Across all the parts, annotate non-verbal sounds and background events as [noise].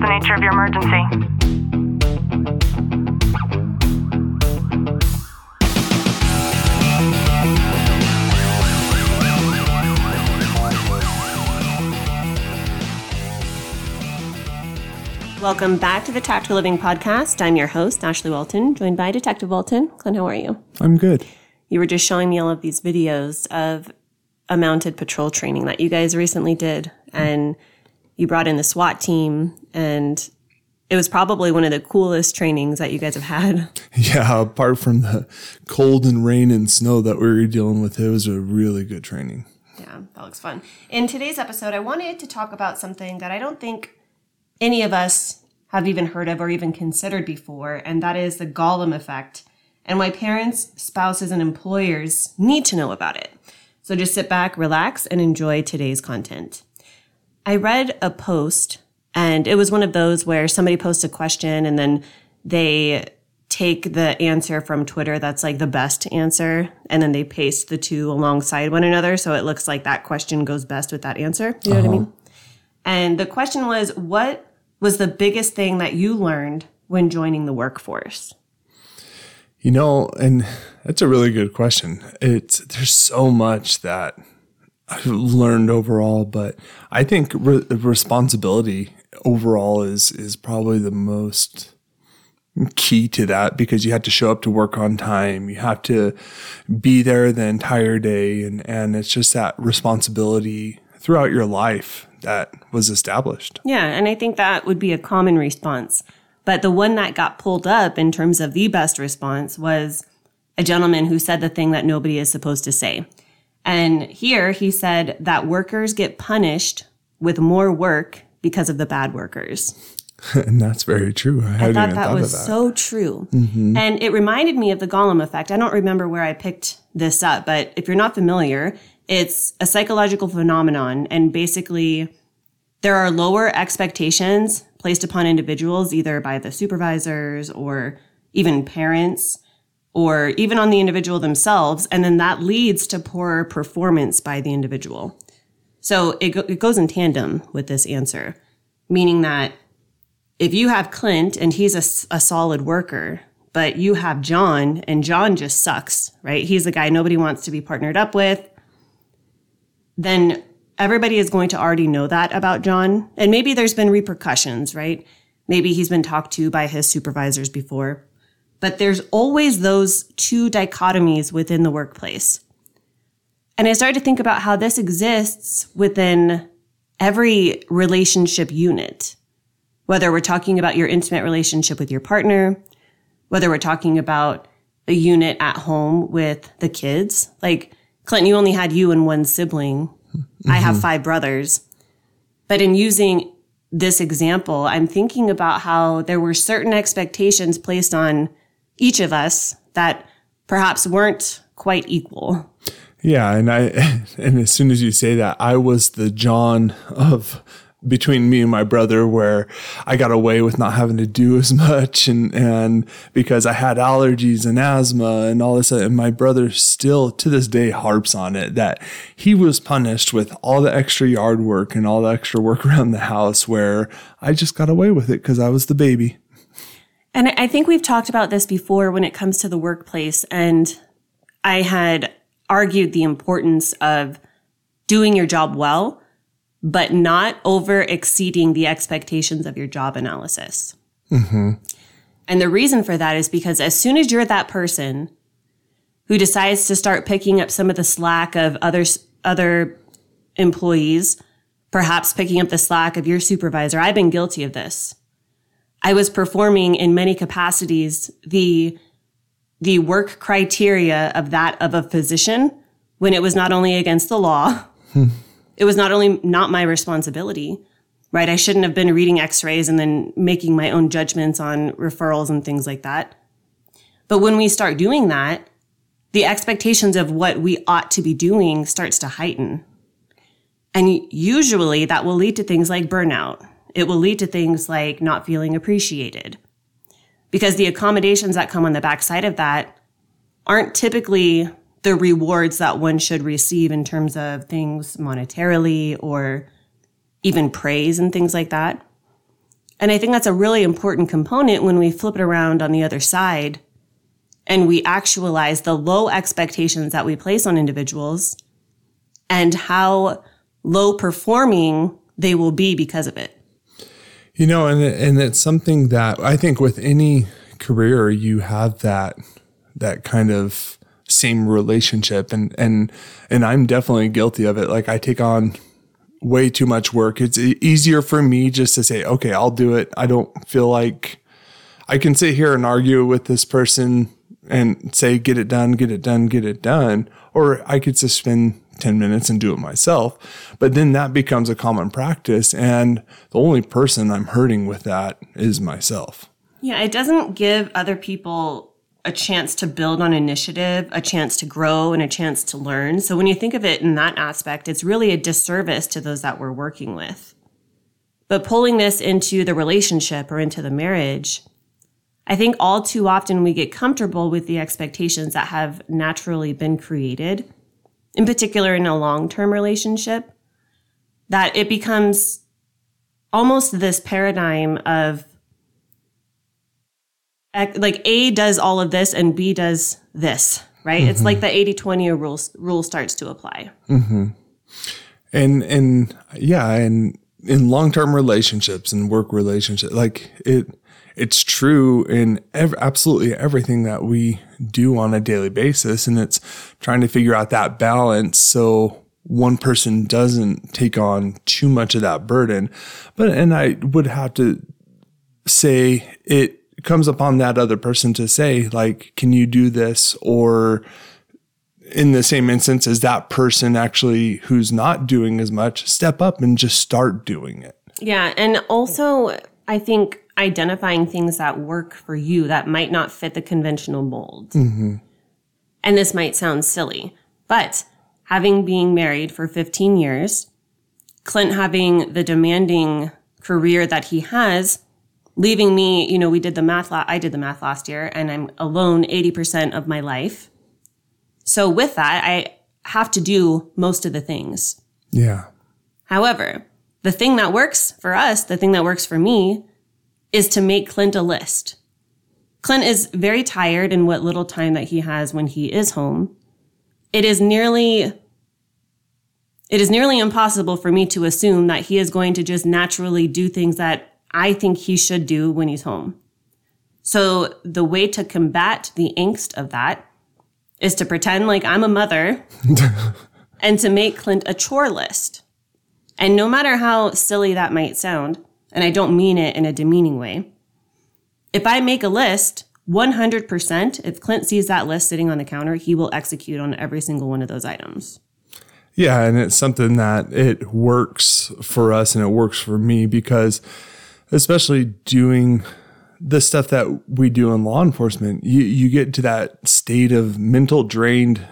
the nature of your emergency? Welcome back to the Tactical Living Podcast. I'm your host, Ashlie Walton, joined by Detective Walton. Clint, how are you? I'm good. You were just showing me all of these videos of a mounted patrol training that you guys recently did, and you brought in the SWAT team, and it was probably one of the coolest trainings that you guys have had. [laughs] Yeah, apart from the cold and rain and snow that we were dealing with, it was a really good training. Yeah, that looks fun. In today's episode, I wanted to talk about something that I don't think any of us have even heard of or even considered before, and that is the Golem effect and why parents, spouses, and employers need to know about it. So just sit back, relax, and enjoy today's content. I read a post, and it was one of those where somebody posts a question and then they take the answer from Twitter that's like the best answer, and then they paste the two alongside one another. So it looks like that question goes best with that answer. You know what I mean? Uh-huh. And the question was, what was the biggest thing that you learned when joining the workforce? You know, and that's a really good question. It's there's so much that I've learned overall, but I think re- responsibility overall is is probably the most key to that because you have to show up to work on time. You have to be there the entire day and and it's just that responsibility throughout your life that was established. Yeah, and I think that would be a common response. But the one that got pulled up in terms of the best response was a gentleman who said the thing that nobody is supposed to say. And here he said that workers get punished with more work because of the bad workers. [laughs] and that's very true. I, I thought that thought was that. so true. Mm-hmm. And it reminded me of the Golem effect. I don't remember where I picked this up, but if you're not familiar, it's a psychological phenomenon. And basically, there are lower expectations placed upon individuals, either by the supervisors or even parents, or even on the individual themselves. And then that leads to poorer performance by the individual. So it, go- it goes in tandem with this answer, meaning that if you have Clint and he's a, a solid worker, but you have John and John just sucks, right? He's the guy nobody wants to be partnered up with, then everybody is going to already know that about John. And maybe there's been repercussions, right? Maybe he's been talked to by his supervisors before. But there's always those two dichotomies within the workplace. And I started to think about how this exists within every relationship unit whether we're talking about your intimate relationship with your partner, whether we're talking about a unit at home with the kids. Like, Clinton, you only had you and one sibling. I have mm-hmm. five brothers. But in using this example, I'm thinking about how there were certain expectations placed on each of us that perhaps weren't quite equal. Yeah, and I [laughs] and as soon as you say that, I was the John of between me and my brother where I got away with not having to do as much and and because I had allergies and asthma and all this and my brother still to this day harps on it that he was punished with all the extra yard work and all the extra work [laughs] around the house where I just got away with it cuz I was the baby. And I think we've talked about this before when it comes to the workplace. And I had argued the importance of doing your job well, but not over exceeding the expectations of your job analysis. Mm-hmm. And the reason for that is because as soon as you're that person who decides to start picking up some of the slack of other, other employees, perhaps picking up the slack of your supervisor, I've been guilty of this. I was performing in many capacities the the work criteria of that of a physician when it was not only against the law, hmm. it was not only not my responsibility, right? I shouldn't have been reading x-rays and then making my own judgments on referrals and things like that. But when we start doing that, the expectations of what we ought to be doing starts to heighten. And usually that will lead to things like burnout. It will lead to things like not feeling appreciated. Because the accommodations that come on the backside of that aren't typically the rewards that one should receive in terms of things monetarily or even praise and things like that. And I think that's a really important component when we flip it around on the other side and we actualize the low expectations that we place on individuals and how low performing they will be because of it. You know, and and it's something that I think with any career you have that that kind of same relationship and and and I'm definitely guilty of it. Like I take on way too much work. It's easier for me just to say, "Okay, I'll do it." I don't feel like I can sit here and argue with this person and say, "Get it done, get it done, get it done," or I could just spend 10 minutes and do it myself. But then that becomes a common practice and the only person I'm hurting with that is myself. Yeah, it doesn't give other people a chance to build on initiative, a chance to grow, and a chance to learn. So when you think of it in that aspect, it's really a disservice to those that we're working with. But pulling this into the relationship or into the marriage, I think all too often we get comfortable with the expectations that have naturally been created, in particular in a long term relationship, that it becomes almost this paradigm of like A does all of this and B does this, right? Mm-hmm. It's like mm-hmm. the 80 20 rule, rule starts to apply. Mm-hmm. And, and yeah, and in long term relationships and work relationships, like it, it's true in ev- absolutely everything that we do on a daily basis. And it's trying to figure out that balance. So one person doesn't take on too much of that burden. But, and I would have to say it, comes upon that other person to say, like, can you do this? Or in the same instance as that person actually who's not doing as much, step up and just start doing it. Yeah. And also, I think identifying things that work for you that might not fit the conventional mold. Mm-hmm. And this might sound silly, but having been married for 15 years, Clint having the demanding career that he has, leaving me, you know, we did the math, la- I did the math last year and I'm alone 80% of my life. So with that, I have to do most of the things. Yeah. However, the thing that works for us, the thing that works for me is to make Clint a list. Clint is very tired in what little time that he has when he is home. It is nearly it is nearly impossible for me to assume that he is going to just naturally do things that I think he should do when he's home. So the way to combat the angst of that is to pretend like I'm a mother [laughs] and to make Clint a chore list. And no matter how silly that might sound, and I don't mean it in a demeaning way, if I make a list, 100%, if Clint sees that list sitting on the counter, he will execute on every single one of those items. Yeah, and it's something that it works for us and it works for me because especially doing the stuff that we do in law enforcement, you, you get to that state of mental drained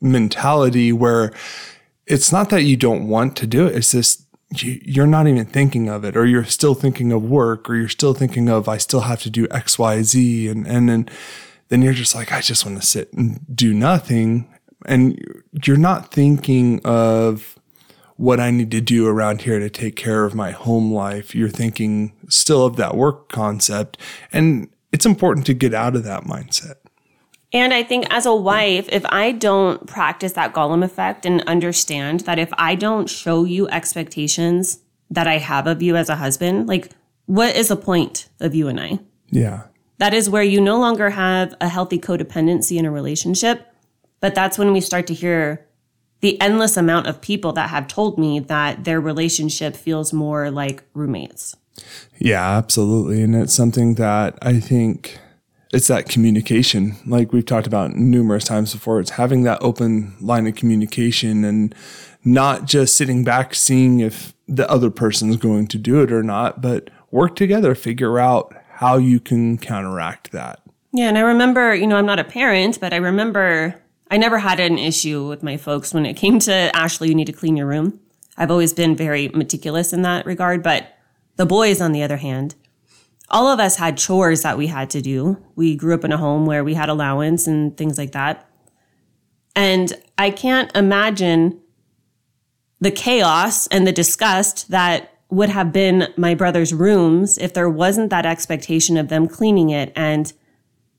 mentality where it's not that you don't want to do it. It's just you, are not even thinking of it, or you're still thinking of work, or you're still thinking of I still have to do X, Y, Z, and and then then you're just like I just want to sit and do nothing, and you're not thinking of what I need to do around here to take care of my home life. You're thinking still of that work concept. And it's important to get out of that mindset. And I think as a wife, if I don't practice that Golem effect and understand that if I don't show you expectations that I have of you as a husband, like what is the point of you and I? Yeah. That is where you no longer have a healthy codependency in a relationship. But that's when we start to hear the endless amount of people that have told me that their relationship feels more like roommates. Yeah, absolutely. And it's something that I think it's that communication, like we've talked about numerous times before. It's having that open line of communication and not just sitting back seeing if the other person's going to do it or not, but work together, figure out how you can counteract that. Yeah. And I remember, you know, I'm not a parent, but I remember I never had an issue with my folks when it came to Ashlie, you need to clean your room. I've always been very meticulous in that regard. But the boys, on the other hand, all of us had chores that we had to do. We grew up in a home where we had allowance and things like that. And I can't imagine the chaos and the disgust that would have been my brother's rooms if there wasn't that expectation of them cleaning it and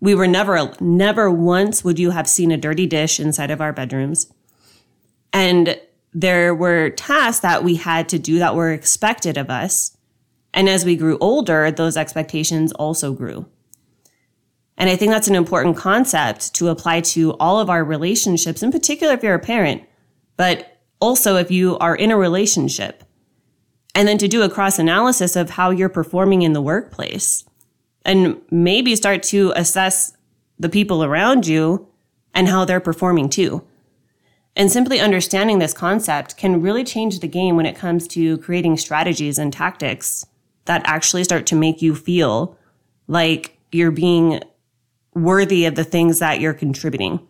we were never never once would you have seen a dirty dish inside of our bedrooms and there were tasks that we had to do that were expected of us and as we grew older those expectations also grew and i think that's an important concept to apply to all of our relationships in particular if you're a parent but also if you are in a relationship and then to do a cross analysis of how you're performing in the workplace and maybe start to assess the people around you and how they're performing too. And simply understanding this concept can really change the game when it comes to creating strategies and tactics that actually start to make you feel like you're being worthy of the things that you're contributing,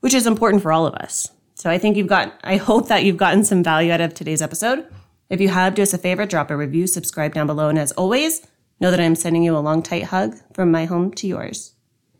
which is important for all of us. So I think you've got, I hope that you've gotten some value out of today's episode. If you have, do us a favor, drop a review, subscribe down below. And as always, know that I'm sending you a long, tight hug from my home to yours.